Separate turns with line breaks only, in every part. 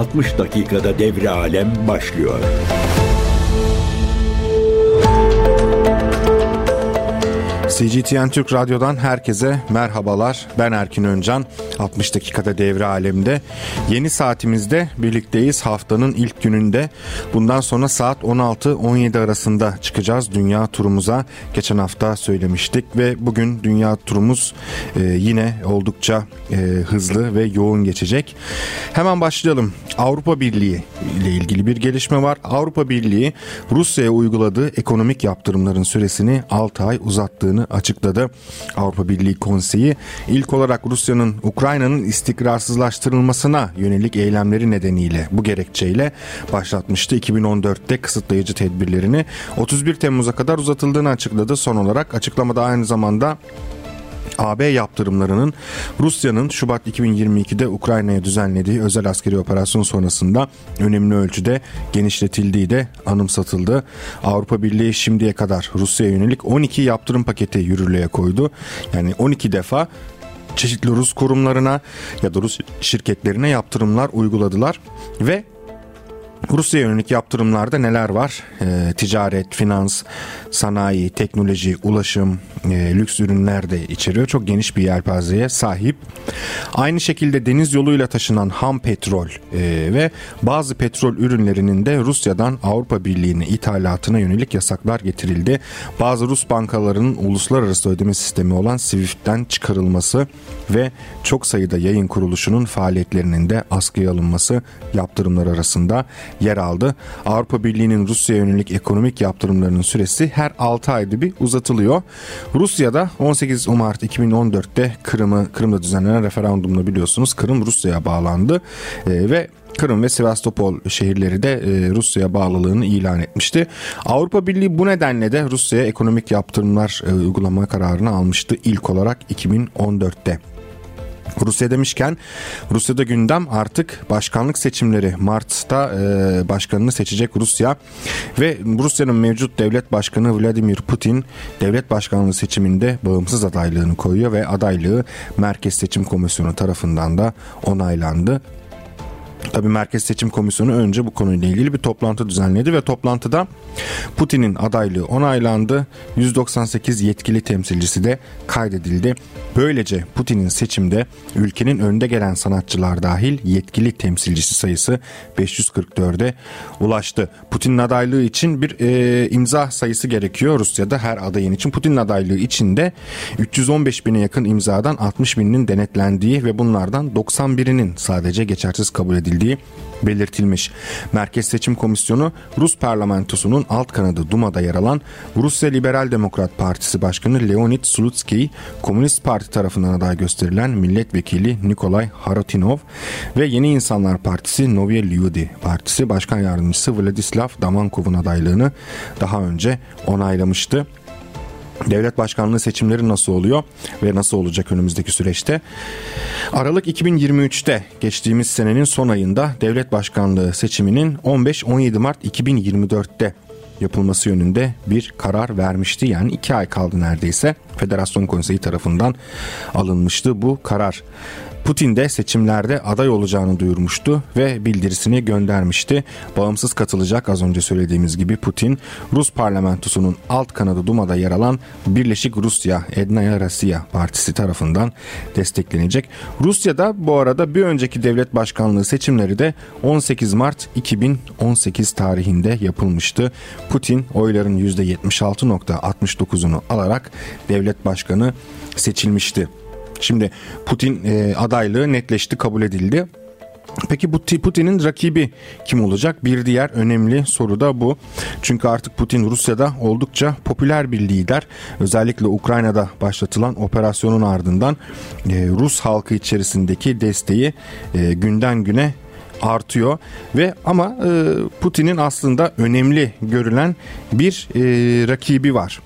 60 dakikada devre alem başlıyor.
CGTN Türk Radyo'dan herkese merhabalar. Ben Erkin Öncan. 60 dakikada devre alemde. Yeni saatimizde birlikteyiz haftanın ilk gününde. Bundan sonra saat 16-17 arasında çıkacağız dünya turumuza. Geçen hafta söylemiştik ve bugün dünya turumuz e, yine oldukça e, hızlı ve yoğun geçecek. Hemen başlayalım. Avrupa Birliği ile ilgili bir gelişme var. Avrupa Birliği Rusya'ya uyguladığı ekonomik yaptırımların süresini 6 ay uzattığını açıkladı. Avrupa Birliği Konseyi ilk olarak Rusya'nın Ukrayna'nın istikrarsızlaştırılmasına yönelik eylemleri nedeniyle bu gerekçeyle başlatmıştı. 2014'te kısıtlayıcı tedbirlerini 31 Temmuz'a kadar uzatıldığını açıkladı. Son olarak açıklamada aynı zamanda AB yaptırımlarının Rusya'nın Şubat 2022'de Ukrayna'ya düzenlediği özel askeri operasyon sonrasında önemli ölçüde genişletildiği de anımsatıldı. Avrupa Birliği şimdiye kadar Rusya'ya yönelik 12 yaptırım paketi yürürlüğe koydu. Yani 12 defa çeşitli Rus kurumlarına ya da Rus şirketlerine yaptırımlar uyguladılar ve Rusya'ya yönelik yaptırımlarda neler var? E, ticaret, finans, sanayi, teknoloji, ulaşım, e, lüks ürünler de içeriyor. Çok geniş bir yelpazeye sahip. Aynı şekilde deniz yoluyla taşınan ham petrol e, ve bazı petrol ürünlerinin de Rusya'dan Avrupa Birliği'ne ithalatına yönelik yasaklar getirildi. Bazı Rus bankalarının uluslararası ödeme sistemi olan SWIFT'ten çıkarılması ve çok sayıda yayın kuruluşunun faaliyetlerinin de askıya alınması yaptırımlar arasında yer aldı. Avrupa Birliği'nin Rusya'ya yönelik ekonomik yaptırımlarının süresi her 6 ayda bir uzatılıyor. Rusya'da 18 Mart 2014'te Kırım'ı Kırım'da düzenlenen referandumla biliyorsunuz Kırım Rusya'ya bağlandı e, ve Kırım ve Sivastopol şehirleri de e, Rusya'ya bağlılığını ilan etmişti. Avrupa Birliği bu nedenle de Rusya'ya ekonomik yaptırımlar e, uygulama kararını almıştı ilk olarak 2014'te. Rusya demişken Rusya'da gündem artık başkanlık seçimleri Mart'ta e, başkanını seçecek Rusya ve Rusya'nın mevcut devlet başkanı Vladimir Putin devlet başkanlığı seçiminde bağımsız adaylığını koyuyor ve adaylığı Merkez Seçim Komisyonu tarafından da onaylandı. Tabi Merkez Seçim Komisyonu önce bu konuyla ilgili bir toplantı düzenledi ve toplantıda Putin'in adaylığı onaylandı. 198 yetkili temsilcisi de kaydedildi. Böylece Putin'in seçimde ülkenin önde gelen sanatçılar dahil yetkili temsilcisi sayısı 544'e ulaştı. Putin'in adaylığı için bir e, imza sayısı gerekiyor Rusya'da her adayın için. Putin'in adaylığı için de 315 bine yakın imzadan 60 bininin denetlendiği ve bunlardan 91'inin sadece geçersiz kabul edildiği belirtilmiş. Merkez Seçim Komisyonu Rus parlamentosunun alt kanadı Duma'da yer alan Rusya Liberal Demokrat Partisi Başkanı Leonid Slutskiy, Komünist Parti tarafından aday gösterilen milletvekili Nikolay Harotinov ve Yeni İnsanlar Partisi Novye Lyudi Partisi Başkan Yardımcısı Vladislav Damankov'un adaylığını daha önce onaylamıştı. Devlet başkanlığı seçimleri nasıl oluyor ve nasıl olacak önümüzdeki süreçte? Aralık 2023'te geçtiğimiz senenin son ayında devlet başkanlığı seçiminin 15-17 Mart 2024'te yapılması yönünde bir karar vermişti. Yani iki ay kaldı neredeyse. Federasyon Konseyi tarafından alınmıştı bu karar. Putin de seçimlerde aday olacağını duyurmuştu ve bildirisini göndermişti. Bağımsız katılacak az önce söylediğimiz gibi Putin Rus parlamentosunun alt kanadı Duma'da yer alan Birleşik Rusya Ednaya Rasya Partisi tarafından desteklenecek. Rusya'da bu arada bir önceki devlet başkanlığı seçimleri de 18 Mart 2018 tarihinde yapılmıştı. Putin oyların %76.69'unu alarak devlet başkanı seçilmişti. Şimdi Putin e, adaylığı netleşti, kabul edildi. Peki bu Putin'in rakibi kim olacak? Bir diğer önemli soru da bu. Çünkü artık Putin Rusya'da oldukça popüler bir lider. Özellikle Ukrayna'da başlatılan operasyonun ardından e, Rus halkı içerisindeki desteği e, günden güne artıyor ve ama e, Putin'in aslında önemli görülen bir rakibi var.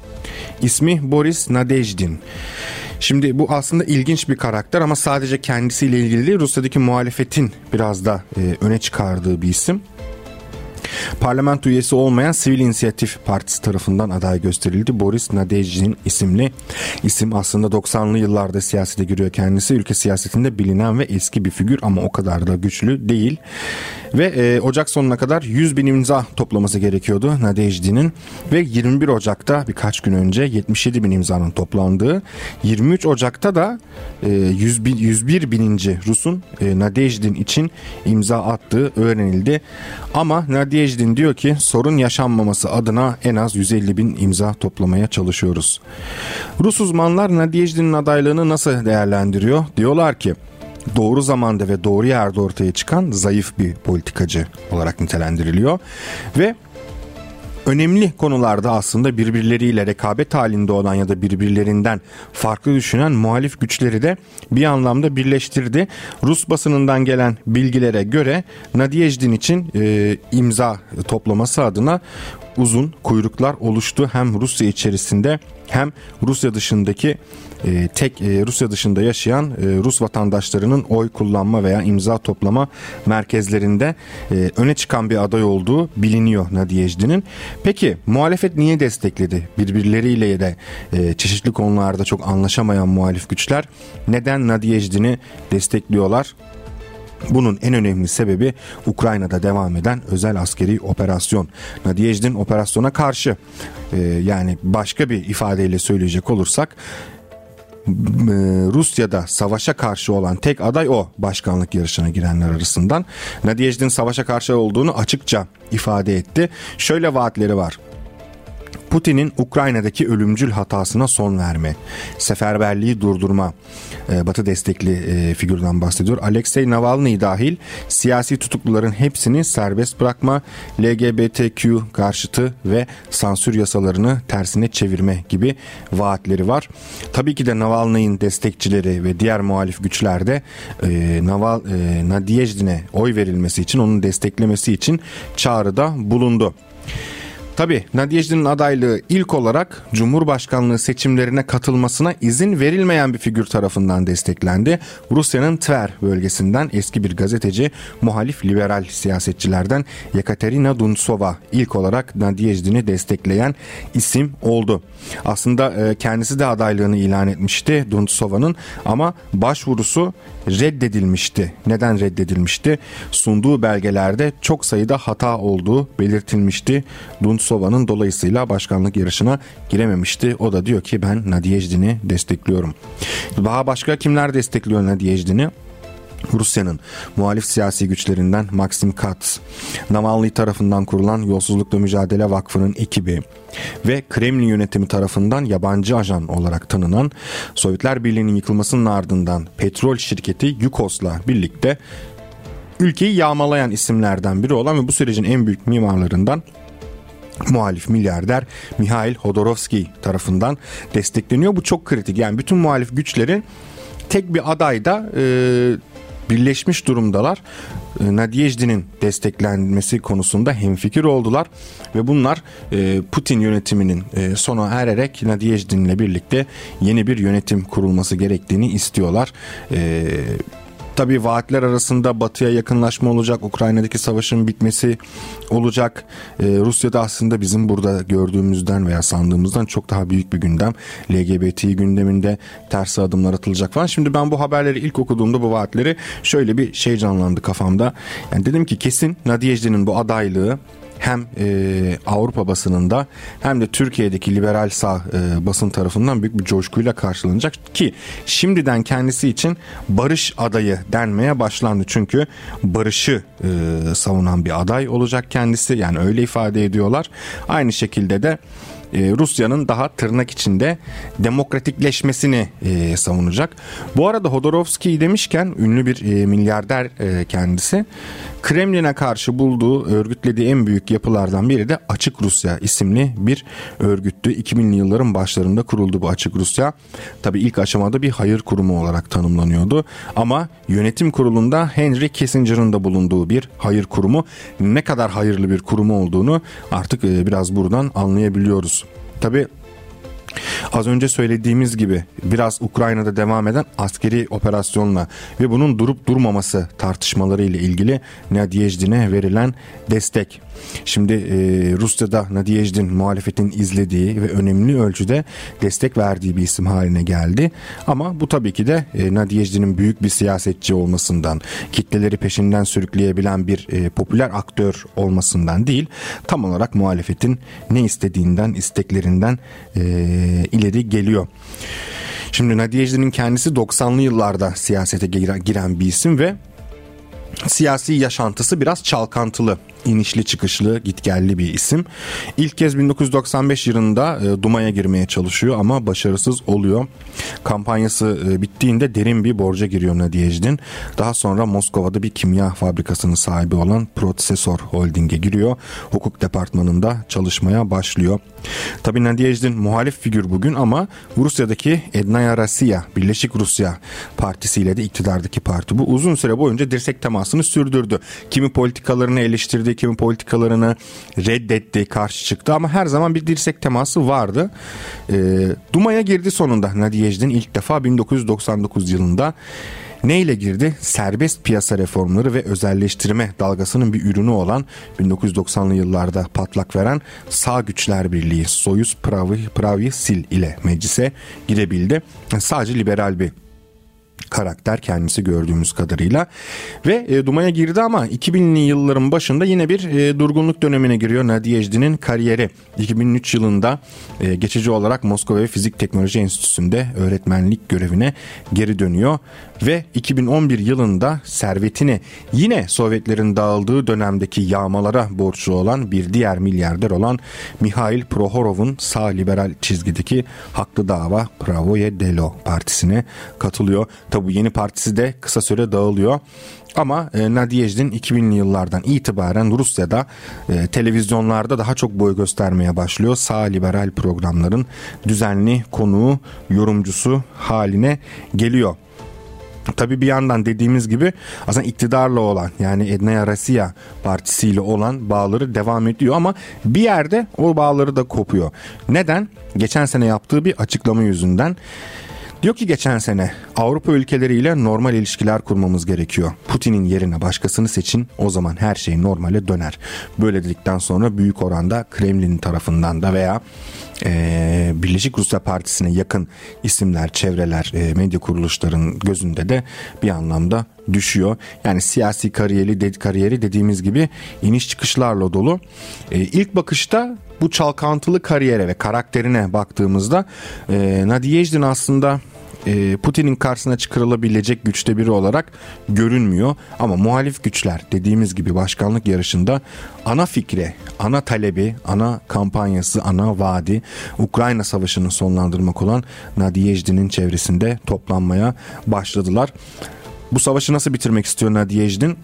İsmi Boris Nadejdin. Şimdi bu aslında ilginç bir karakter ama sadece kendisiyle ilgili değil Rusya'daki muhalefetin biraz da e, öne çıkardığı bir isim. Parlamento üyesi olmayan Sivil İnisiyatif Partisi tarafından aday gösterildi. Boris Nadejdin isimli isim aslında 90'lı yıllarda siyasete giriyor kendisi. Ülke siyasetinde bilinen ve eski bir figür ama o kadar da güçlü değil. Ve e, Ocak sonuna kadar 100 bin imza toplaması gerekiyordu Nadejdi'nin. Ve 21 Ocak'ta birkaç gün önce 77 bin imzanın toplandığı 23 Ocak'ta da e, 100 bin, 101 bininci Rus'un e, Nadejdin için imza attığı öğrenildi. Ama Nadejdin diyor ki sorun yaşanmaması adına en az 150 bin imza toplamaya çalışıyoruz. Rus uzmanlar Nadejdin'in adaylığını nasıl değerlendiriyor? Diyorlar ki doğru zamanda ve doğru yerde ortaya çıkan zayıf bir politikacı olarak nitelendiriliyor. Ve önemli konularda aslında birbirleriyle rekabet halinde olan ya da birbirlerinden farklı düşünen muhalif güçleri de bir anlamda birleştirdi. Rus basınından gelen bilgilere göre Nadiejdin için e, imza toplaması adına uzun kuyruklar oluştu hem Rusya içerisinde hem Rusya dışındaki e, tek e, Rusya dışında yaşayan e, Rus vatandaşlarının oy kullanma veya imza toplama merkezlerinde e, öne çıkan bir aday olduğu biliniyor Nadiyejdi'nin. Peki muhalefet niye destekledi? Birbirleriyle de e, çeşitli konularda çok anlaşamayan muhalif güçler neden Nadiyejdi'ni destekliyorlar? Bunun en önemli sebebi Ukrayna'da devam eden özel askeri operasyon. Nadiyejdin operasyona karşı e, yani başka bir ifadeyle söyleyecek olursak e, Rusya'da savaşa karşı olan tek aday o başkanlık yarışına girenler arasından. Nadiyejdin savaşa karşı olduğunu açıkça ifade etti. Şöyle vaatleri var. Putin'in Ukrayna'daki ölümcül hatasına son verme, seferberliği durdurma, e, Batı destekli e, figürden bahsediyor. Alexei Navalny dahil siyasi tutukluların hepsini serbest bırakma, LGBTQ karşıtı ve sansür yasalarını tersine çevirme gibi vaatleri var. Tabii ki de Navalny'in destekçileri ve diğer muhalif güçlerde e, Naval e, oy verilmesi için, onun desteklemesi için çağrıda bulundu. Tabi Nadiyejdi'nin adaylığı ilk olarak Cumhurbaşkanlığı seçimlerine katılmasına izin verilmeyen bir figür tarafından desteklendi. Rusya'nın Tver bölgesinden eski bir gazeteci, muhalif liberal siyasetçilerden Yekaterina Duntsova ilk olarak Nadiyejdi'ni destekleyen isim oldu. Aslında e, kendisi de adaylığını ilan etmişti Duntsova'nın ama başvurusu reddedilmişti. Neden reddedilmişti? Sunduğu belgelerde çok sayıda hata olduğu belirtilmişti. Duntsova'nın dolayısıyla başkanlık yarışına girememişti. O da diyor ki ben Nadiyejdin'i destekliyorum. Daha başka kimler destekliyor Nadiyejdin'i? Rusya'nın muhalif siyasi güçlerinden Maxim Katz, Navalny tarafından kurulan Yolsuzlukla Mücadele Vakfı'nın ekibi ve Kremlin yönetimi tarafından yabancı ajan olarak tanınan Sovyetler Birliği'nin yıkılmasının ardından petrol şirketi Yukos'la birlikte ülkeyi yağmalayan isimlerden biri olan ve bu sürecin en büyük mimarlarından muhalif milyarder Mihail Hodorowski tarafından destekleniyor. Bu çok kritik. Yani bütün muhalif güçlerin tek bir adayda e, birleşmiş durumdalar. E, Nadiyejdi'nin desteklenmesi konusunda hemfikir oldular ve bunlar e, Putin yönetiminin e, sona ererek Nadiyejdi'ninle birlikte yeni bir yönetim kurulması gerektiğini istiyorlar. Tabii vaatler arasında batıya yakınlaşma olacak, Ukrayna'daki savaşın bitmesi olacak. Ee, Rusya'da aslında bizim burada gördüğümüzden veya sandığımızdan çok daha büyük bir gündem. LGBT gündeminde ters adımlar atılacak falan. Şimdi ben bu haberleri ilk okuduğumda bu vaatleri şöyle bir şey canlandı kafamda. Yani dedim ki kesin Nadiyejdi'nin bu adaylığı hem e, Avrupa basınında hem de Türkiye'deki liberal sağ e, basın tarafından büyük bir coşkuyla karşılanacak ki şimdiden kendisi için barış adayı denmeye başlandı. Çünkü barışı e, savunan bir aday olacak kendisi yani öyle ifade ediyorlar. Aynı şekilde de e, Rusya'nın daha tırnak içinde demokratikleşmesini e, savunacak. Bu arada Hodorowski demişken ünlü bir e, milyarder kendisi. Kremlin'e karşı bulduğu, örgütlediği en büyük yapılardan biri de Açık Rusya isimli bir örgüttü. 2000'li yılların başlarında kuruldu bu Açık Rusya. Tabi ilk aşamada bir hayır kurumu olarak tanımlanıyordu. Ama yönetim kurulunda Henry Kissinger'ın da bulunduğu bir hayır kurumu. Ne kadar hayırlı bir kurumu olduğunu artık biraz buradan anlayabiliyoruz. Tabi Az önce söylediğimiz gibi biraz Ukrayna'da devam eden askeri operasyonla ve bunun durup durmaması tartışmaları ile ilgili Nadyejdin'e verilen destek. Şimdi e, Rusya'da Nadyejdin muhalefetin izlediği ve önemli ölçüde destek verdiği bir isim haline geldi. Ama bu tabii ki de e, Nadyejdin'in büyük bir siyasetçi olmasından, kitleleri peşinden sürükleyebilen bir e, popüler aktör olmasından değil, tam olarak muhalefetin ne istediğinden, isteklerinden e, ileri geliyor. Şimdi Nadiyejdi'nin kendisi 90'lı yıllarda siyasete giren bir isim ve siyasi yaşantısı biraz çalkantılı inişli çıkışlı gitgelli bir isim. İlk kez 1995 yılında e, Duma'ya girmeye çalışıyor ama başarısız oluyor. Kampanyası e, bittiğinde derin bir borca giriyor Nadiyejdin. Daha sonra Moskova'da bir kimya fabrikasının sahibi olan Processor Holding'e giriyor. Hukuk departmanında çalışmaya başlıyor. Tabi Nadiyejdin muhalif figür bugün ama Rusya'daki Ednaya Rasiya, Birleşik Rusya partisiyle de iktidardaki parti. Bu uzun süre boyunca dirsek temasını sürdürdü. Kimi politikalarını eleştirdi, kimi politikalarını reddetti, karşı çıktı ama her zaman bir dirsek teması vardı. E, Duma'ya girdi sonunda Nadiyejdin ilk defa 1999 yılında. Neyle girdi? Serbest piyasa reformları ve özelleştirme dalgasının bir ürünü olan 1990'lı yıllarda patlak veren Sağ Güçler Birliği Soyuz Pravi, Pravi Sil ile meclise girebildi. Sadece liberal bir karakter kendisi gördüğümüz kadarıyla ve e, Duma'ya girdi ama 2000'li yılların başında yine bir e, durgunluk dönemine giriyor Nadiyejdi'nin kariyeri. 2003 yılında e, geçici olarak Moskova Fizik Teknoloji Enstitüsü'nde öğretmenlik görevine geri dönüyor ve 2011 yılında servetini yine Sovyetlerin dağıldığı dönemdeki yağmalara borçlu olan bir diğer milyarder olan Mihail Prohorov'un sağ liberal çizgideki haklı dava Pravoye Delo partisine katılıyor. Tabi yeni partisi de kısa süre dağılıyor. Ama e, Nadiyejdin 2000'li yıllardan itibaren Rusya'da e, televizyonlarda daha çok boy göstermeye başlıyor. Sağ liberal programların düzenli konuğu, yorumcusu haline geliyor. Tabii bir yandan dediğimiz gibi aslında iktidarla olan yani Ednaya Rasiya partisiyle olan bağları devam ediyor ama bir yerde o bağları da kopuyor. Neden? Geçen sene yaptığı bir açıklama yüzünden Diyor ki geçen sene Avrupa ülkeleriyle normal ilişkiler kurmamız gerekiyor. Putin'in yerine başkasını seçin o zaman her şey normale döner. Böyle dedikten sonra büyük oranda Kremlin tarafından da veya e, Birleşik Rusya Partisi'ne yakın isimler, çevreler, e, medya kuruluşların gözünde de bir anlamda düşüyor. Yani siyasi kariyeri, de, kariyeri dediğimiz gibi iniş çıkışlarla dolu. E, ilk bakışta bu çalkantılı kariyere ve karakterine baktığımızda e, Nadiyejdin aslında e, Putin'in karşısına çıkarılabilecek güçte biri olarak görünmüyor. Ama muhalif güçler dediğimiz gibi başkanlık yarışında ana fikre, ana talebi, ana kampanyası, ana vaadi Ukrayna Savaşı'nı sonlandırmak olan Nadiyejdin'in çevresinde toplanmaya başladılar. Bu savaşı nasıl bitirmek istiyor Nadiyejdin?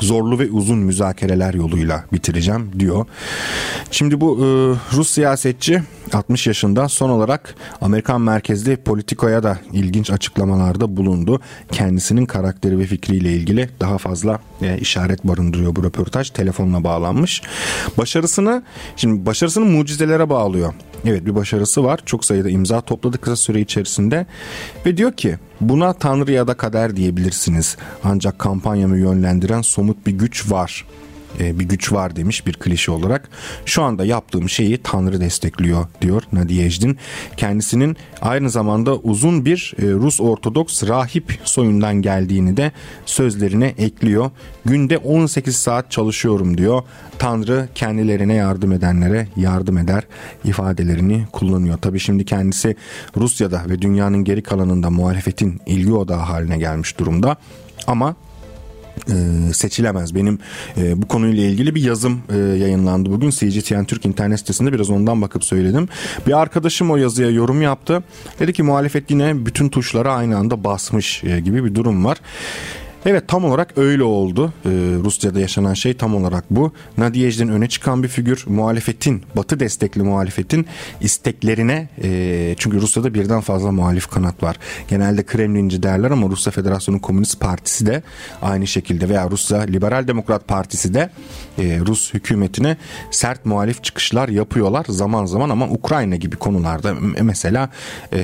Zorlu ve uzun müzakereler yoluyla bitireceğim diyor. Şimdi bu e, Rus siyasetçi 60 yaşında son olarak Amerikan merkezli politikoya da ilginç açıklamalarda bulundu. Kendisinin karakteri ve fikriyle ilgili daha fazla e, işaret barındırıyor bu röportaj. Telefonla bağlanmış. Başarısını şimdi başarısını mucizelere bağlıyor. Evet bir başarısı var. Çok sayıda imza topladı kısa süre içerisinde ve diyor ki buna tanrı ya da kader diyebilirsiniz. Ancak kampanyamı yönlendiren somut bir güç var e, bir güç var demiş bir klişe olarak. Şu anda yaptığım şeyi Tanrı destekliyor diyor Nadiyejdin. Kendisinin aynı zamanda uzun bir e, Rus Ortodoks rahip soyundan geldiğini de sözlerine ekliyor. Günde 18 saat çalışıyorum diyor. Tanrı kendilerine yardım edenlere yardım eder ifadelerini kullanıyor. Tabi şimdi kendisi Rusya'da ve dünyanın geri kalanında muhalefetin ilgi odağı haline gelmiş durumda. Ama e, seçilemez. Benim e, bu konuyla ilgili bir yazım e, yayınlandı bugün. CGTN Türk internet sitesinde biraz ondan bakıp söyledim. Bir arkadaşım o yazıya yorum yaptı. Dedi ki muhalefet yine bütün tuşlara aynı anda basmış gibi bir durum var. Evet tam olarak öyle oldu. Ee, Rusya'da yaşanan şey tam olarak bu. Nadiyej'den öne çıkan bir figür muhalefetin, batı destekli muhalefetin isteklerine e, çünkü Rusya'da birden fazla muhalif kanat var. Genelde Kremlinci derler ama Rusya Federasyonu Komünist Partisi de aynı şekilde veya Rusya Liberal Demokrat Partisi de e, Rus hükümetine sert muhalif çıkışlar yapıyorlar zaman zaman ama Ukrayna gibi konularda mesela e,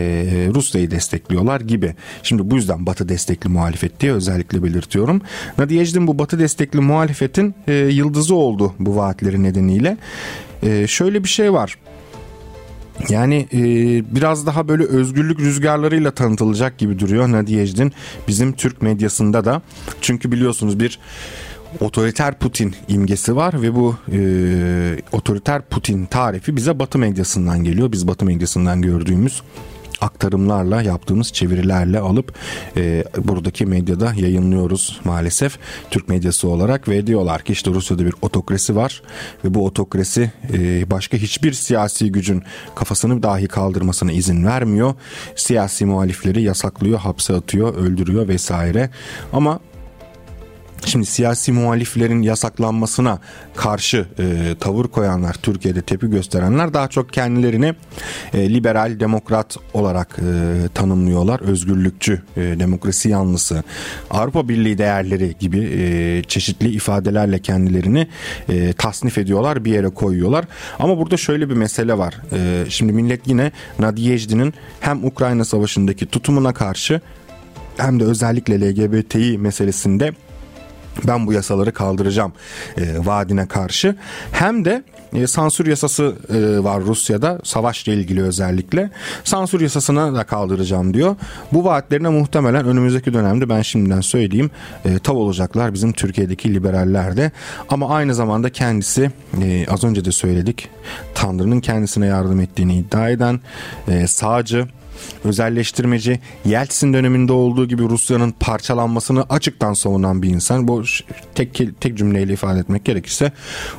Rusya'yı destekliyorlar gibi. Şimdi bu yüzden Batı destekli muhalefet diye özellikle belirtiyorum. Nadiyej'in bu Batı destekli muhalefetin e, yıldızı oldu bu vaatleri nedeniyle. E, şöyle bir şey var. Yani e, biraz daha böyle özgürlük rüzgarlarıyla tanıtılacak gibi duruyor Nadiyej'in bizim Türk medyasında da. Çünkü biliyorsunuz bir otoriter Putin imgesi var ve bu e, otoriter Putin tarifi bize Batı medyasından geliyor. Biz Batı medyasından gördüğümüz aktarımlarla yaptığımız çevirilerle alıp e, buradaki medyada yayınlıyoruz maalesef Türk medyası olarak ve diyorlar ki işte Rusya'da bir otokrasi var ve bu otokrasi e, başka hiçbir siyasi gücün kafasını dahi kaldırmasına izin vermiyor. Siyasi muhalifleri yasaklıyor, hapse atıyor, öldürüyor vesaire. Ama Şimdi siyasi muhaliflerin yasaklanmasına karşı e, tavır koyanlar, Türkiye'de tepki gösterenler daha çok kendilerini e, liberal, demokrat olarak e, tanımlıyorlar. Özgürlükçü, e, demokrasi yanlısı, Avrupa Birliği değerleri gibi e, çeşitli ifadelerle kendilerini e, tasnif ediyorlar, bir yere koyuyorlar. Ama burada şöyle bir mesele var. E, şimdi millet yine Nadiyejdi'nin hem Ukrayna Savaşı'ndaki tutumuna karşı hem de özellikle LGBTİ meselesinde ben bu yasaları kaldıracağım e, vaadine karşı. Hem de e, sansür yasası e, var Rusya'da savaşla ilgili özellikle. Sansür yasasını da kaldıracağım diyor. Bu vaatlerine muhtemelen önümüzdeki dönemde ben şimdiden söyleyeyim e, tav olacaklar bizim Türkiye'deki liberaller de. Ama aynı zamanda kendisi e, az önce de söyledik Tanrı'nın kendisine yardım ettiğini iddia eden e, sağcı özelleştirmeci, Yeltsin döneminde olduğu gibi Rusya'nın parçalanmasını açıktan savunan bir insan. Bu tek tek cümleyle ifade etmek gerekirse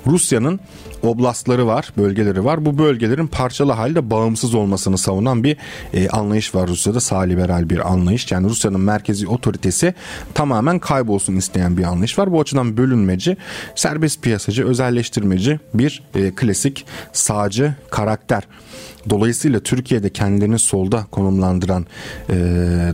Rusya'nın oblastları var, bölgeleri var. Bu bölgelerin parçalı halde bağımsız olmasını savunan bir e, anlayış var Rusya'da. Sağ liberal bir anlayış. Yani Rusya'nın merkezi otoritesi tamamen kaybolsun isteyen bir anlayış var. Bu açıdan bölünmeci, serbest piyasacı, özelleştirmeci bir e, klasik sağcı karakter. Dolayısıyla Türkiye'de kendilerini solda konumlandıran e,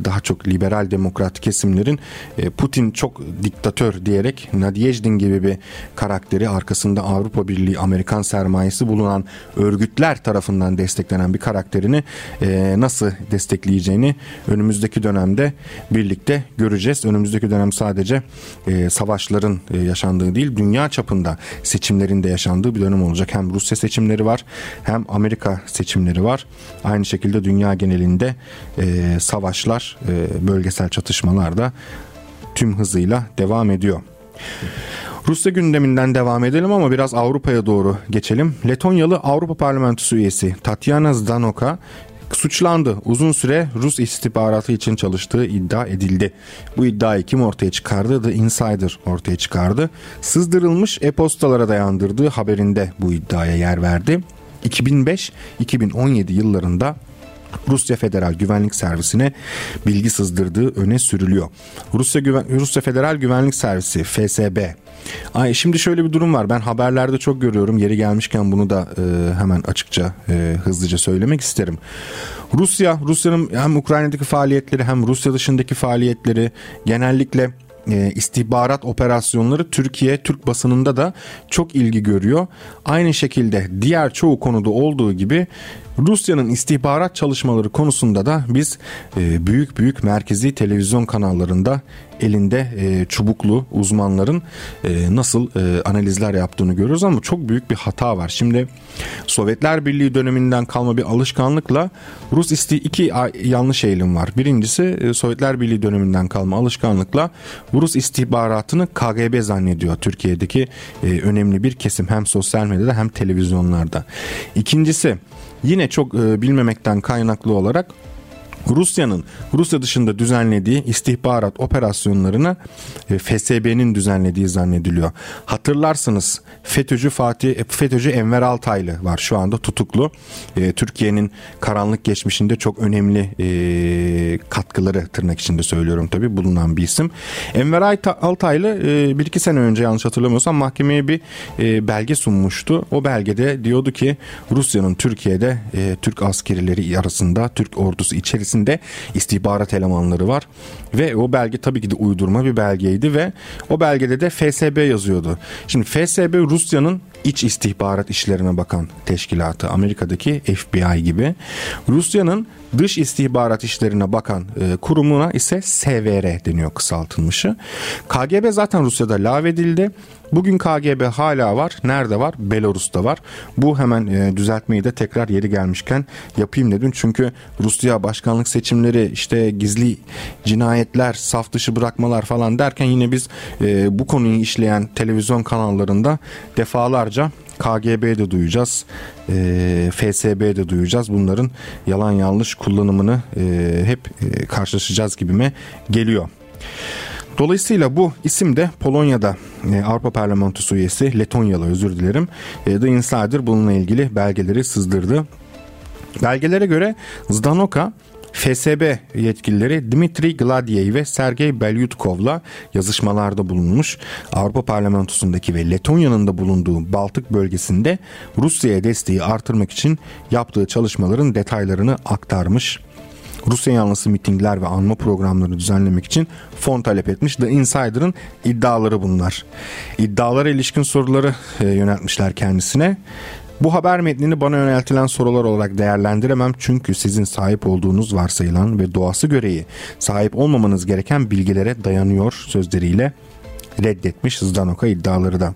daha çok liberal demokrat kesimlerin e, Putin çok diktatör diyerek Nadiejdin gibi bir karakteri arkasında Avrupa Birliği, Amerikan sermayesi bulunan örgütler tarafından desteklenen bir karakterini e, nasıl destekleyeceğini önümüzdeki dönemde birlikte göreceğiz. Önümüzdeki dönem sadece e, savaşların e, yaşandığı değil, dünya çapında seçimlerin de yaşandığı bir dönem olacak. Hem Rusya seçimleri var, hem Amerika seçimleri var. Aynı şekilde dünya genelinde e, savaşlar, e, bölgesel çatışmalar da tüm hızıyla devam ediyor. Rusya gündeminden devam edelim ama biraz Avrupa'ya doğru geçelim. Letonyalı Avrupa Parlamentosu üyesi Tatyana Zdanoka suçlandı. Uzun süre Rus istihbaratı için çalıştığı iddia edildi. Bu iddiayı kim ortaya çıkardı? The Insider ortaya çıkardı. Sızdırılmış e-postalara dayandırdığı haberinde bu iddiaya yer verdi. 2005-2017 yıllarında Rusya Federal Güvenlik Servisi'ne bilgi sızdırdığı öne sürülüyor. Rusya Güven Rusya Federal Güvenlik Servisi FSB. Ay şimdi şöyle bir durum var. Ben haberlerde çok görüyorum. Yeri gelmişken bunu da e, hemen açıkça e, hızlıca söylemek isterim. Rusya, Rusya'nın hem Ukrayna'daki faaliyetleri hem Rusya dışındaki faaliyetleri genellikle e, istihbarat operasyonları Türkiye Türk basınında da çok ilgi görüyor. Aynı şekilde diğer çoğu konuda olduğu gibi Rusya'nın istihbarat çalışmaları konusunda da biz e, büyük büyük merkezi televizyon kanallarında elinde e, çubuklu uzmanların e, nasıl e, analizler yaptığını görüyoruz ama çok büyük bir hata var. Şimdi Sovyetler Birliği döneminden kalma bir alışkanlıkla Rus isti iki yanlış eğilim var. Birincisi e, Sovyetler Birliği döneminden kalma alışkanlıkla Rus istihbaratını KGB zannediyor Türkiye'deki e, önemli bir kesim hem sosyal medyada hem televizyonlarda. İkincisi yine çok e, bilmemekten kaynaklı olarak Rusya'nın Rusya dışında düzenlediği istihbarat operasyonlarını e, FSB'nin düzenlediği zannediliyor. Hatırlarsınız FETÖ'cü Fatih e, FETÖ'cü Enver Altaylı var şu anda tutuklu. E, Türkiye'nin karanlık geçmişinde çok önemli katkıları tırnak içinde söylüyorum tabii bulunan bir isim. Enver Altaylı bir iki sene önce yanlış hatırlamıyorsam mahkemeye bir belge sunmuştu. O belgede diyordu ki Rusya'nın Türkiye'de Türk askerileri arasında Türk ordusu içerisinde içerisinde istihbarat elemanları var. Ve o belge tabii ki de uydurma bir belgeydi ve o belgede de FSB yazıyordu. Şimdi FSB Rusya'nın iç istihbarat işlerine bakan teşkilatı Amerika'daki FBI gibi. Rusya'nın dış istihbarat işlerine bakan e, kurumuna ise SVR deniyor kısaltılmışı. KGB zaten Rusya'da lağvedildi. Bugün KGB hala var. Nerede var? Belarus'ta var. Bu hemen e, düzeltmeyi de tekrar yeri gelmişken yapayım dedim. Çünkü Rusya başkanlık seçimleri işte gizli cinayetler, saf dışı bırakmalar falan derken yine biz e, bu konuyu işleyen televizyon kanallarında defalarca KGB'de duyacağız, e, FSB'de duyacağız. Bunların yalan yanlış kullanımını e, hep e, karşılaşacağız gibime geliyor. Dolayısıyla bu isim de Polonya'da e, Avrupa Parlamentosu üyesi Letonyalı özür dilerim. E, The Insider bununla ilgili belgeleri sızdırdı. Belgelere göre Zdanoka FSB yetkilileri Dmitri Gladiev ve Sergey Belyutkov'la yazışmalarda bulunmuş. Avrupa Parlamentosu'ndaki ve Letonya'nın da bulunduğu Baltık bölgesinde Rusya'ya desteği artırmak için yaptığı çalışmaların detaylarını aktarmış. Rusya yanlısı mitingler ve anma programlarını düzenlemek için fon talep etmiş. The Insider'ın iddiaları bunlar. İddialara ilişkin soruları e, yöneltmişler kendisine. Bu haber metnini bana yöneltilen sorular olarak değerlendiremem çünkü sizin sahip olduğunuz varsayılan ve doğası gereği sahip olmamanız gereken bilgilere dayanıyor sözleriyle reddetmiş Zdanoka iddiaları da.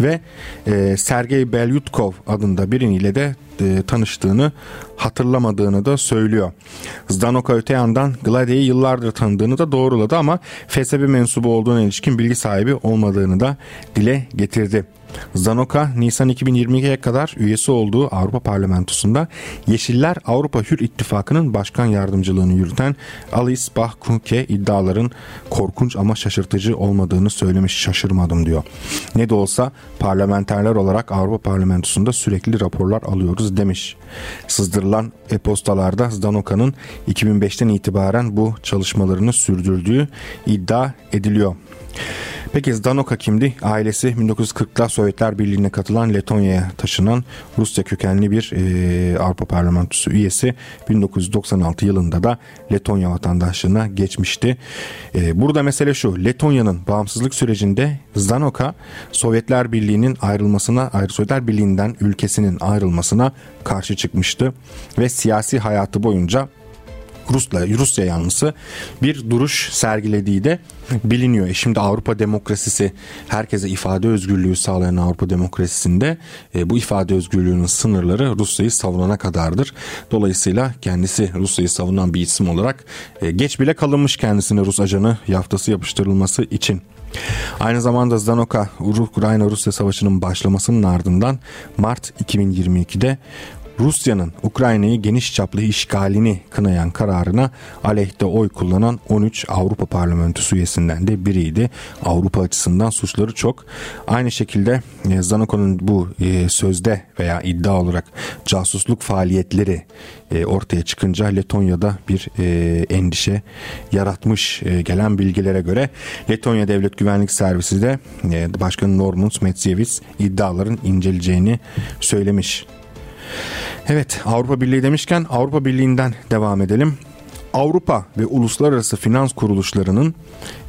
Ve e, Sergey Belyutkov adında biriniyle de e, tanıştığını hatırlamadığını da söylüyor. Zdanoka öte yandan Glady'yi yıllardır tanıdığını da doğruladı ama FSB mensubu olduğuna ilişkin bilgi sahibi olmadığını da dile getirdi. Zanoka Nisan 2022'ye kadar üyesi olduğu Avrupa Parlamentosu'nda Yeşiller Avrupa Hür İttifakı'nın başkan yardımcılığını yürüten Alice Bahkuke iddiaların korkunç ama şaşırtıcı olmadığını söylemiş şaşırmadım diyor. Ne de olsa parlamenterler olarak Avrupa Parlamentosu'nda sürekli raporlar alıyoruz demiş. Sızdırılan e-postalarda Zdanoka'nın 2005'ten itibaren bu çalışmalarını sürdürdüğü iddia ediliyor. Peki Zdanoka kimdi? Ailesi 1940'da Sovyetler Birliği'ne katılan Letonya'ya taşınan Rusya kökenli bir e, Avrupa Parlamentosu üyesi. 1996 yılında da Letonya vatandaşlığına geçmişti. E, burada mesele şu. Letonya'nın bağımsızlık sürecinde Zdanoka Sovyetler Birliği'nin ayrılmasına, Sovyetler Birliği'nden ülkesinin ayrılmasına karşı çıkmıştı ve siyasi hayatı boyunca Rusla, Rusya yanlısı bir duruş sergilediği de biliniyor. E şimdi Avrupa demokrasisi herkese ifade özgürlüğü sağlayan Avrupa demokrasisinde e, bu ifade özgürlüğünün sınırları Rusya'yı savunana kadardır. Dolayısıyla kendisi Rusya'yı savunan bir isim olarak e, geç bile kalınmış kendisine Rus ajanı yaftası yapıştırılması için. Aynı zamanda Zdanoka Ukrayna-Rusya savaşının başlamasının ardından Mart 2022'de Rusya'nın Ukrayna'yı geniş çaplı işgalini kınayan kararına aleyhte oy kullanan 13 Avrupa Parlamentosu üyesinden de biriydi. Avrupa açısından suçları çok. Aynı şekilde e, Zanoko'nun bu e, sözde veya iddia olarak casusluk faaliyetleri e, ortaya çıkınca Letonya'da bir endişe yaratmış gelen bilgilere göre Letonya Devlet Güvenlik Servisi de Başkan Norman Smetziewicz iddiaların inceleyeceğini söylemiş. Evet Avrupa Birliği demişken Avrupa Birliği'nden devam edelim. Avrupa ve uluslararası finans kuruluşlarının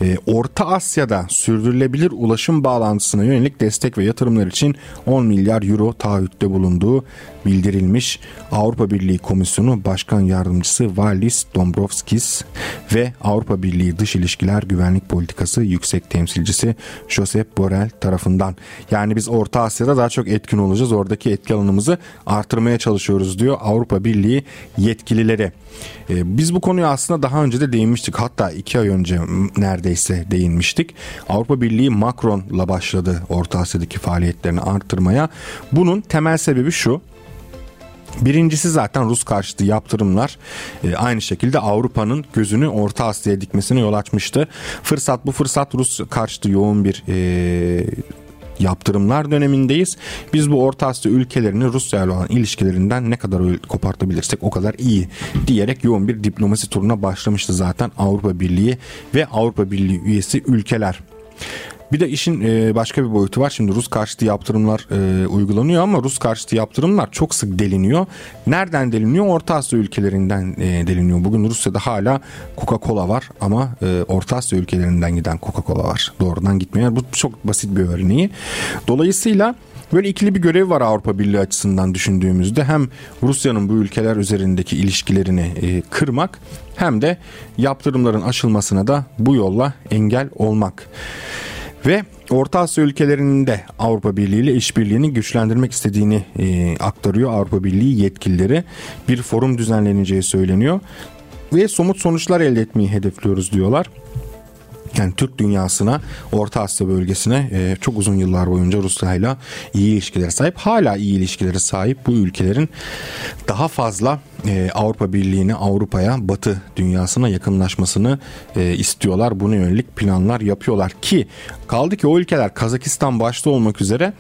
e, Orta Asya'da sürdürülebilir ulaşım bağlantısına yönelik destek ve yatırımlar için 10 milyar euro taahhütte bulunduğu bildirilmiş. Avrupa Birliği Komisyonu Başkan Yardımcısı Valis Dombrovskis ve Avrupa Birliği Dış İlişkiler Güvenlik Politikası Yüksek Temsilcisi Josep Borrell tarafından. Yani biz Orta Asya'da daha çok etkin olacağız. Oradaki etki alanımızı artırmaya çalışıyoruz diyor Avrupa Birliği yetkilileri. Ee, biz bu konuya aslında daha önce de değinmiştik. Hatta iki ay önce neredeyse değinmiştik. Avrupa Birliği Macron'la başladı Orta Asya'daki faaliyetlerini arttırmaya. Bunun temel sebebi şu. Birincisi zaten Rus karşıtı yaptırımlar e, aynı şekilde Avrupa'nın gözünü Orta Asya'ya dikmesine yol açmıştı. Fırsat bu fırsat Rus karşıtı yoğun bir e, yaptırımlar dönemindeyiz. Biz bu Orta Asya ülkelerinin Rusya ile olan ilişkilerinden ne kadar kopartabilirsek o kadar iyi diyerek yoğun bir diplomasi turuna başlamıştı zaten Avrupa Birliği ve Avrupa Birliği üyesi ülkeler. Bir de işin e, başka bir boyutu var. Şimdi Rus karşıtı yaptırımlar e, uygulanıyor ama Rus karşıtı yaptırımlar çok sık deliniyor. Nereden deliniyor? Orta Asya ülkelerinden e, deliniyor. Bugün Rusya'da hala Coca-Cola var ama Orta Asya ülkelerinden giden Coca-Cola var. Doğrudan gitmeyen. Bu çok basit bir örneği. Dolayısıyla Böyle ikili bir görev var Avrupa Birliği açısından düşündüğümüzde hem Rusya'nın bu ülkeler üzerindeki ilişkilerini kırmak hem de yaptırımların aşılmasına da bu yolla engel olmak. Ve Orta Asya ülkelerinin de Avrupa Birliği ile işbirliğini güçlendirmek istediğini e, aktarıyor Avrupa Birliği yetkilileri. Bir forum düzenleneceği söyleniyor ve somut sonuçlar elde etmeyi hedefliyoruz diyorlar yani Türk dünyasına, Orta Asya bölgesine e, çok uzun yıllar boyunca Rusya ile iyi ilişkileri sahip. Hala iyi ilişkileri sahip bu ülkelerin daha fazla e, Avrupa Birliği'ne, Avrupa'ya, Batı dünyasına yakınlaşmasını e, istiyorlar. Buna yönelik planlar yapıyorlar ki kaldı ki o ülkeler Kazakistan başta olmak üzere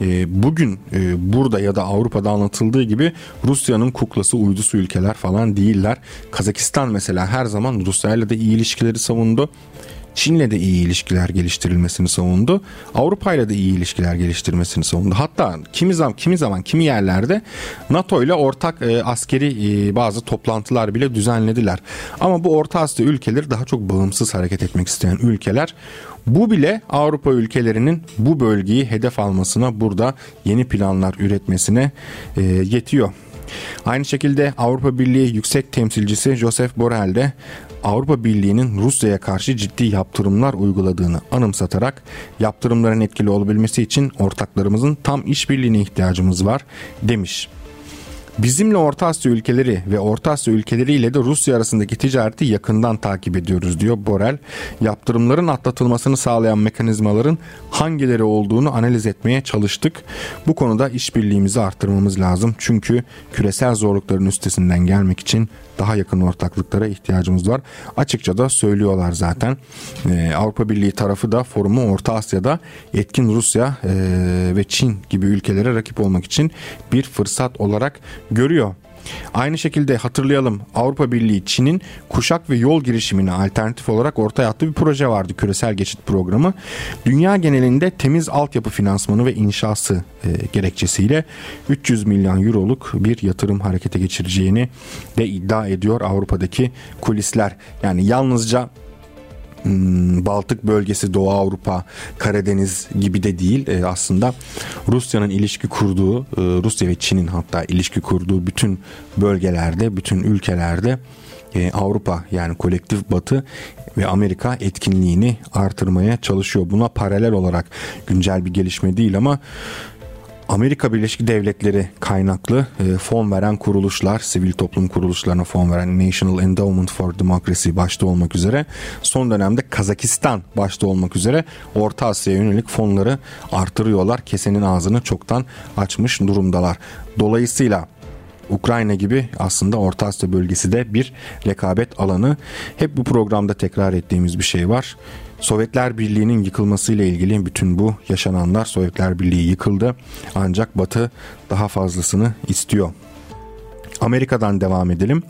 e, bugün e, burada ya da Avrupa'da anlatıldığı gibi Rusya'nın kuklası uydusu ülkeler falan değiller. Kazakistan mesela her zaman Rusya ile de iyi ilişkileri savundu. Çin'le de iyi ilişkiler geliştirilmesini savundu. Avrupa ile de iyi ilişkiler geliştirmesini savundu. Hatta kimi zaman kimi zaman kimi yerlerde NATO ile ortak e, askeri e, bazı toplantılar bile düzenlediler. Ama bu Orta Asya ülkeleri daha çok bağımsız hareket etmek isteyen ülkeler. Bu bile Avrupa ülkelerinin bu bölgeyi hedef almasına burada yeni planlar üretmesine e, yetiyor. Aynı şekilde Avrupa Birliği Yüksek Temsilcisi Joseph Borrell de Avrupa Birliği'nin Rusya'ya karşı ciddi yaptırımlar uyguladığını anımsatarak yaptırımların etkili olabilmesi için ortaklarımızın tam işbirliğine ihtiyacımız var demiş. Bizimle Orta Asya ülkeleri ve Orta Asya ülkeleriyle de Rusya arasındaki ticareti yakından takip ediyoruz diyor Borel. Yaptırımların atlatılmasını sağlayan mekanizmaların hangileri olduğunu analiz etmeye çalıştık. Bu konuda işbirliğimizi arttırmamız lazım. Çünkü küresel zorlukların üstesinden gelmek için daha yakın ortaklıklara ihtiyacımız var. Açıkça da söylüyorlar zaten. Ee, Avrupa Birliği tarafı da forumu Orta Asya'da etkin Rusya e, ve Çin gibi ülkelere rakip olmak için bir fırsat olarak görüyor. Aynı şekilde hatırlayalım Avrupa Birliği Çin'in kuşak ve yol girişimine alternatif olarak ortaya attığı bir proje vardı küresel geçit programı. Dünya genelinde temiz altyapı finansmanı ve inşası e, gerekçesiyle 300 milyon euroluk bir yatırım harekete geçireceğini de iddia ediyor Avrupa'daki kulisler. Yani yalnızca Baltık bölgesi, Doğu Avrupa, Karadeniz gibi de değil. E, aslında Rusya'nın ilişki kurduğu, e, Rusya ve Çin'in hatta ilişki kurduğu bütün bölgelerde, bütün ülkelerde e, Avrupa yani kolektif Batı ve Amerika etkinliğini artırmaya çalışıyor. Buna paralel olarak güncel bir gelişme değil ama Amerika Birleşik Devletleri kaynaklı e, fon veren kuruluşlar, sivil toplum kuruluşlarına fon veren National Endowment for Democracy başta olmak üzere son dönemde Kazakistan başta olmak üzere Orta Asya'ya yönelik fonları artırıyorlar. Kesenin ağzını çoktan açmış durumdalar. Dolayısıyla Ukrayna gibi aslında Orta Asya bölgesi de bir rekabet alanı. Hep bu programda tekrar ettiğimiz bir şey var. Sovyetler Birliği'nin yıkılmasıyla ilgili bütün bu yaşananlar Sovyetler Birliği yıkıldı. Ancak Batı daha fazlasını istiyor. Amerika'dan devam edelim.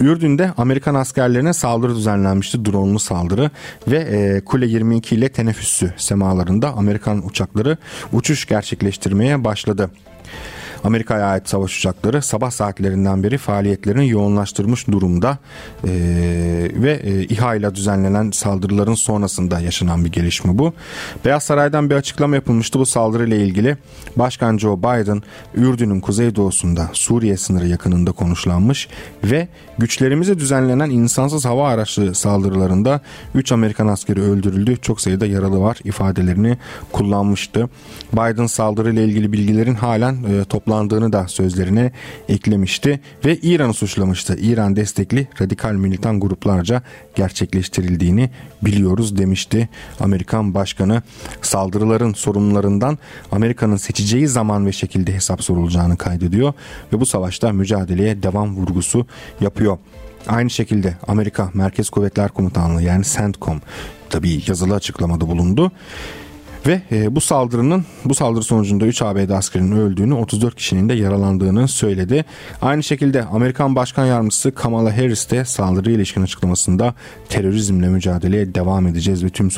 Ürdün'de Amerikan askerlerine saldırı düzenlenmişti. Dronlu saldırı ve e, Kule 22 ile teneffüsü semalarında Amerikan uçakları uçuş gerçekleştirmeye başladı. Amerika'ya ait savaş uçakları sabah saatlerinden beri faaliyetlerini yoğunlaştırmış durumda e, ve e, İHA ile düzenlenen saldırıların sonrasında yaşanan bir gelişme bu. Beyaz Saray'dan bir açıklama yapılmıştı bu saldırıyla ilgili. Başkan Joe Biden Ürdün'ün kuzeydoğusunda Suriye sınırı yakınında konuşlanmış ve güçlerimize düzenlenen insansız hava araçlı saldırılarında 3 Amerikan askeri öldürüldü. Çok sayıda yaralı var ifadelerini kullanmıştı. Biden saldırıyla ilgili bilgilerin halen e, toplanmıştı toplandığını da sözlerine eklemişti ve İran'ı suçlamıştı. İran destekli radikal militan gruplarca gerçekleştirildiğini biliyoruz demişti. Amerikan Başkanı saldırıların sorumlularından Amerika'nın seçeceği zaman ve şekilde hesap sorulacağını kaydediyor ve bu savaşta mücadeleye devam vurgusu yapıyor. Aynı şekilde Amerika Merkez Kuvvetler Komutanlığı yani CENTCOM tabii yazılı açıklamada bulundu. Ve e, bu saldırının bu saldırı sonucunda 3 ABD askerinin öldüğünü 34 kişinin de yaralandığını söyledi. Aynı şekilde Amerikan Başkan Yardımcısı Kamala Harris de saldırıya ilişkin açıklamasında terörizmle mücadeleye devam edeceğiz ve tüm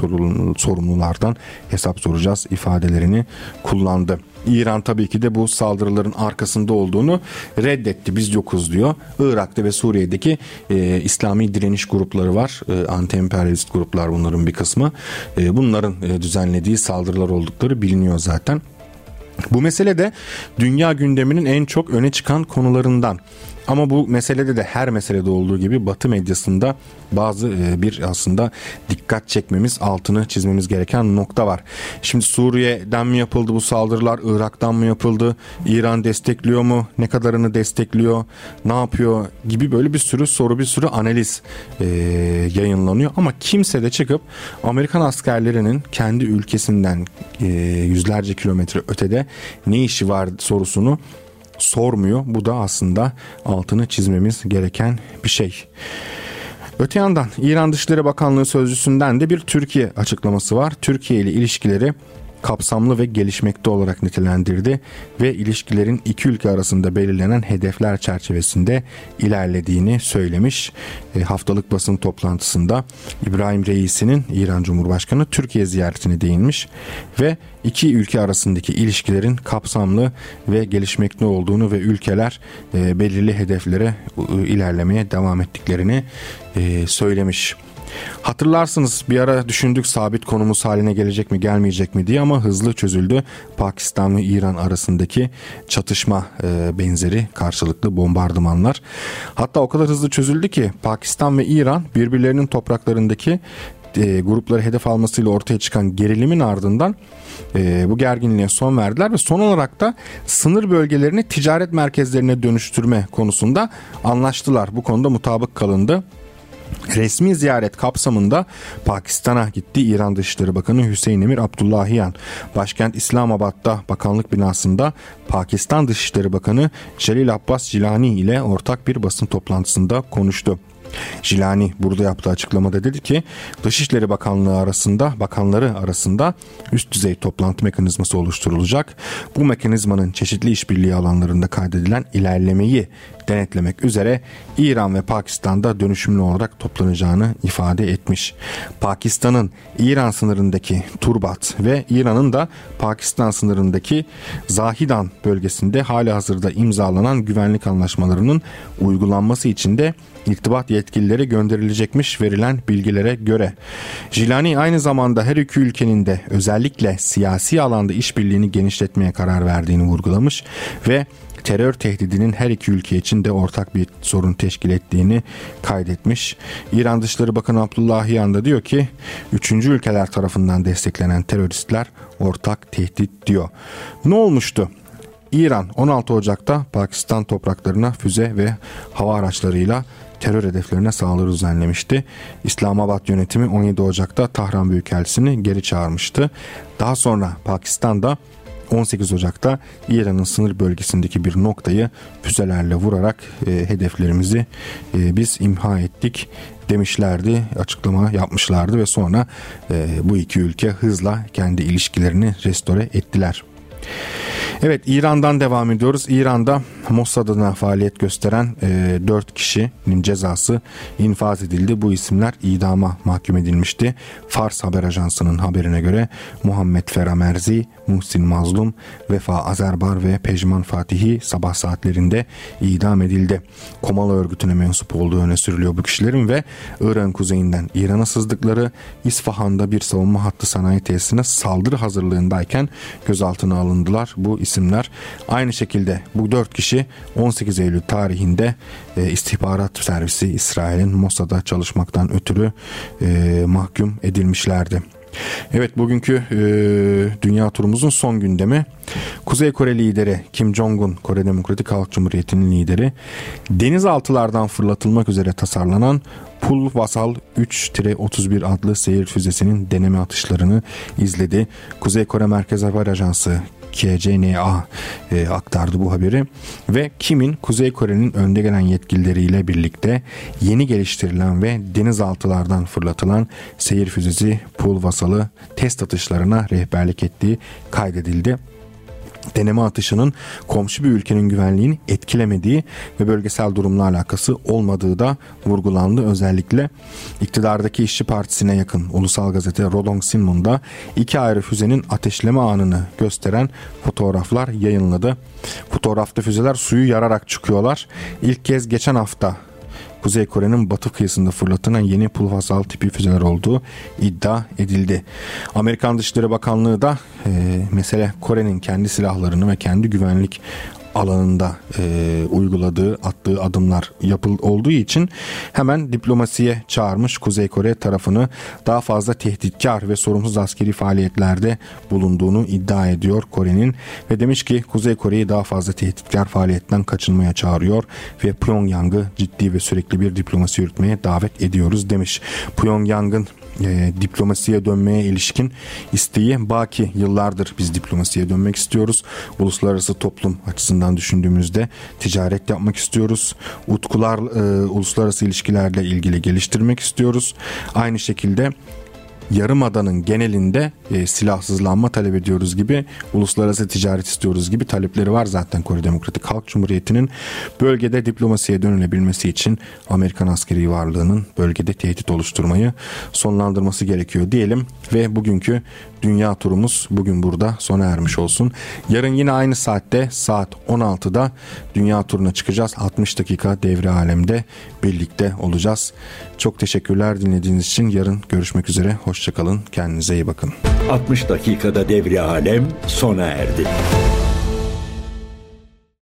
sorumlulardan hesap soracağız ifadelerini kullandı. İran tabii ki de bu saldırıların arkasında olduğunu reddetti. Biz yokuz diyor. Irak'ta ve Suriye'deki e, İslami direniş grupları var. E, anti-emperyalist gruplar bunların bir kısmı. E, bunların e, düzenlediği saldırılar oldukları biliniyor zaten. Bu mesele de dünya gündeminin en çok öne çıkan konularından. Ama bu meselede de her meselede olduğu gibi Batı medyasında bazı e, bir aslında dikkat çekmemiz, altını çizmemiz gereken nokta var. Şimdi Suriye'den mi yapıldı bu saldırılar, Irak'tan mı yapıldı, İran destekliyor mu, ne kadarını destekliyor, ne yapıyor gibi böyle bir sürü soru, bir sürü analiz e, yayınlanıyor. Ama kimse de çıkıp Amerikan askerlerinin kendi ülkesinden e, yüzlerce kilometre ötede ne işi var sorusunu sormuyor. Bu da aslında altını çizmemiz gereken bir şey. Öte yandan İran Dışişleri Bakanlığı sözcüsünden de bir Türkiye açıklaması var. Türkiye ile ilişkileri kapsamlı ve gelişmekte olarak nitelendirdi ve ilişkilerin iki ülke arasında belirlenen hedefler çerçevesinde ilerlediğini söylemiş. E, haftalık basın toplantısında İbrahim Reis'inin İran Cumhurbaşkanı Türkiye ziyaretine değinmiş ve iki ülke arasındaki ilişkilerin kapsamlı ve gelişmekte olduğunu ve ülkeler e, belirli hedeflere e, ilerlemeye devam ettiklerini e, söylemiş. Hatırlarsınız bir ara düşündük sabit konumuz haline gelecek mi gelmeyecek mi diye ama hızlı çözüldü. Pakistan ve İran arasındaki çatışma e, benzeri karşılıklı bombardımanlar. Hatta o kadar hızlı çözüldü ki Pakistan ve İran birbirlerinin topraklarındaki e, grupları hedef almasıyla ortaya çıkan gerilimin ardından e, bu gerginliğe son verdiler ve son olarak da sınır bölgelerini ticaret merkezlerine dönüştürme konusunda anlaştılar. Bu konuda mutabık kalındı. Resmi ziyaret kapsamında Pakistan'a gitti İran Dışişleri Bakanı Hüseyin Emir Abdullahiyan. Başkent İslamabad'da bakanlık binasında Pakistan Dışişleri Bakanı Celil Abbas Cilani ile ortak bir basın toplantısında konuştu. Jilani burada yaptığı açıklamada dedi ki Dışişleri Bakanlığı arasında bakanları arasında üst düzey toplantı mekanizması oluşturulacak. Bu mekanizmanın çeşitli işbirliği alanlarında kaydedilen ilerlemeyi denetlemek üzere İran ve Pakistan'da dönüşümlü olarak toplanacağını ifade etmiş. Pakistan'ın İran sınırındaki Turbat ve İran'ın da Pakistan sınırındaki Zahidan bölgesinde hali hazırda imzalanan güvenlik anlaşmalarının uygulanması için de irtibat yetkilileri gönderilecekmiş verilen bilgilere göre. Jilani aynı zamanda her iki ülkenin de özellikle siyasi alanda işbirliğini genişletmeye karar verdiğini vurgulamış ve terör tehdidinin her iki ülke için de ortak bir sorun teşkil ettiğini kaydetmiş. İran Dışişleri Bakanı Abdullahiyan da diyor ki üçüncü ülkeler tarafından desteklenen teröristler ortak tehdit diyor. Ne olmuştu? İran 16 Ocak'ta Pakistan topraklarına füze ve hava araçlarıyla terör hedeflerine saldırı düzenlemişti. İslamabad yönetimi 17 Ocak'ta Tahran Büyükelçisini geri çağırmıştı. Daha sonra Pakistan'da 18 Ocak'ta İran'ın sınır bölgesindeki bir noktayı füzelerle vurarak e, hedeflerimizi e, biz imha ettik demişlerdi, açıklama yapmışlardı ve sonra e, bu iki ülke hızla kendi ilişkilerini restore ettiler. Evet İran'dan devam ediyoruz. İran'da Mossad adına faaliyet gösteren e, 4 kişinin cezası infaz edildi. Bu isimler idama mahkum edilmişti. Fars Haber Ajansı'nın haberine göre Muhammed Feramerzi, Muhsin Mazlum, Vefa Azerbar ve Pejman Fatihi sabah saatlerinde idam edildi. Komalı örgütüne mensup olduğu öne sürülüyor bu kişilerin ve İran kuzeyinden İran'a sızdıkları İsfahan'da bir savunma hattı sanayi tesisine saldırı hazırlığındayken gözaltına alındılar. Bu isimler aynı şekilde bu dört kişi 18 Eylül tarihinde e, istihbarat servisi İsrail'in Mossad'a çalışmaktan ötürü e, mahkum edilmişlerdi. Evet bugünkü e, dünya turumuzun son gündemi Kuzey Kore lideri Kim Jong-un, Kore Demokratik Halk Cumhuriyeti'nin lideri, denizaltılardan fırlatılmak üzere tasarlanan Pul Vasal 3-31 adlı seyir füzesinin deneme atışlarını izledi. Kuzey Kore Merkez Haber Ajansı KCNA e, aktardı bu haberi. Ve Kim'in Kuzey Kore'nin önde gelen yetkilileriyle birlikte yeni geliştirilen ve denizaltılardan fırlatılan seyir füzesi Pul Vasal'ı test atışlarına rehberlik ettiği kaydedildi deneme atışının komşu bir ülkenin güvenliğini etkilemediği ve bölgesel durumla alakası olmadığı da vurgulandı. Özellikle iktidardaki işçi partisine yakın ulusal gazete Rodong Sinmun'da iki ayrı füzenin ateşleme anını gösteren fotoğraflar yayınladı. Fotoğrafta füzeler suyu yararak çıkıyorlar. İlk kez geçen hafta Kuzey Kore'nin batı kıyısında fırlatılan yeni pulvasal tipi füzeler olduğu iddia edildi. Amerikan Dışişleri Bakanlığı da e, mesele Kore'nin kendi silahlarını ve kendi güvenlik alanında e, uyguladığı, attığı adımlar yapıl olduğu için hemen diplomasiye çağırmış Kuzey Kore tarafını daha fazla tehditkar ve sorumsuz askeri faaliyetlerde bulunduğunu iddia ediyor Kore'nin ve demiş ki Kuzey Kore'yi daha fazla tehditkar faaliyetten kaçınmaya çağırıyor ve Pyongyang'ı ciddi ve sürekli bir diplomasi yürütmeye davet ediyoruz demiş. Pyongyang'ın e, diplomasiye dönmeye ilişkin isteği baki yıllardır biz diplomasiye dönmek istiyoruz. Uluslararası toplum açısından düşündüğümüzde ticaret yapmak istiyoruz. Utkular e, uluslararası ilişkilerle ilgili geliştirmek istiyoruz. Aynı şekilde Yarımada'nın genelinde e, silahsızlanma talep ediyoruz gibi uluslararası ticaret istiyoruz gibi talepleri var zaten Kore Demokratik Halk Cumhuriyeti'nin bölgede diplomasiye dönülebilmesi için Amerikan askeri varlığının bölgede tehdit oluşturmayı sonlandırması gerekiyor diyelim ve bugünkü dünya turumuz bugün burada sona ermiş olsun. Yarın yine aynı saatte saat 16'da dünya turuna çıkacağız. 60 dakika devre alemde birlikte olacağız. Çok teşekkürler dinlediğiniz için. Yarın görüşmek üzere. Hoşçakalın. Kendinize iyi bakın.
60 dakikada devre alem sona erdi.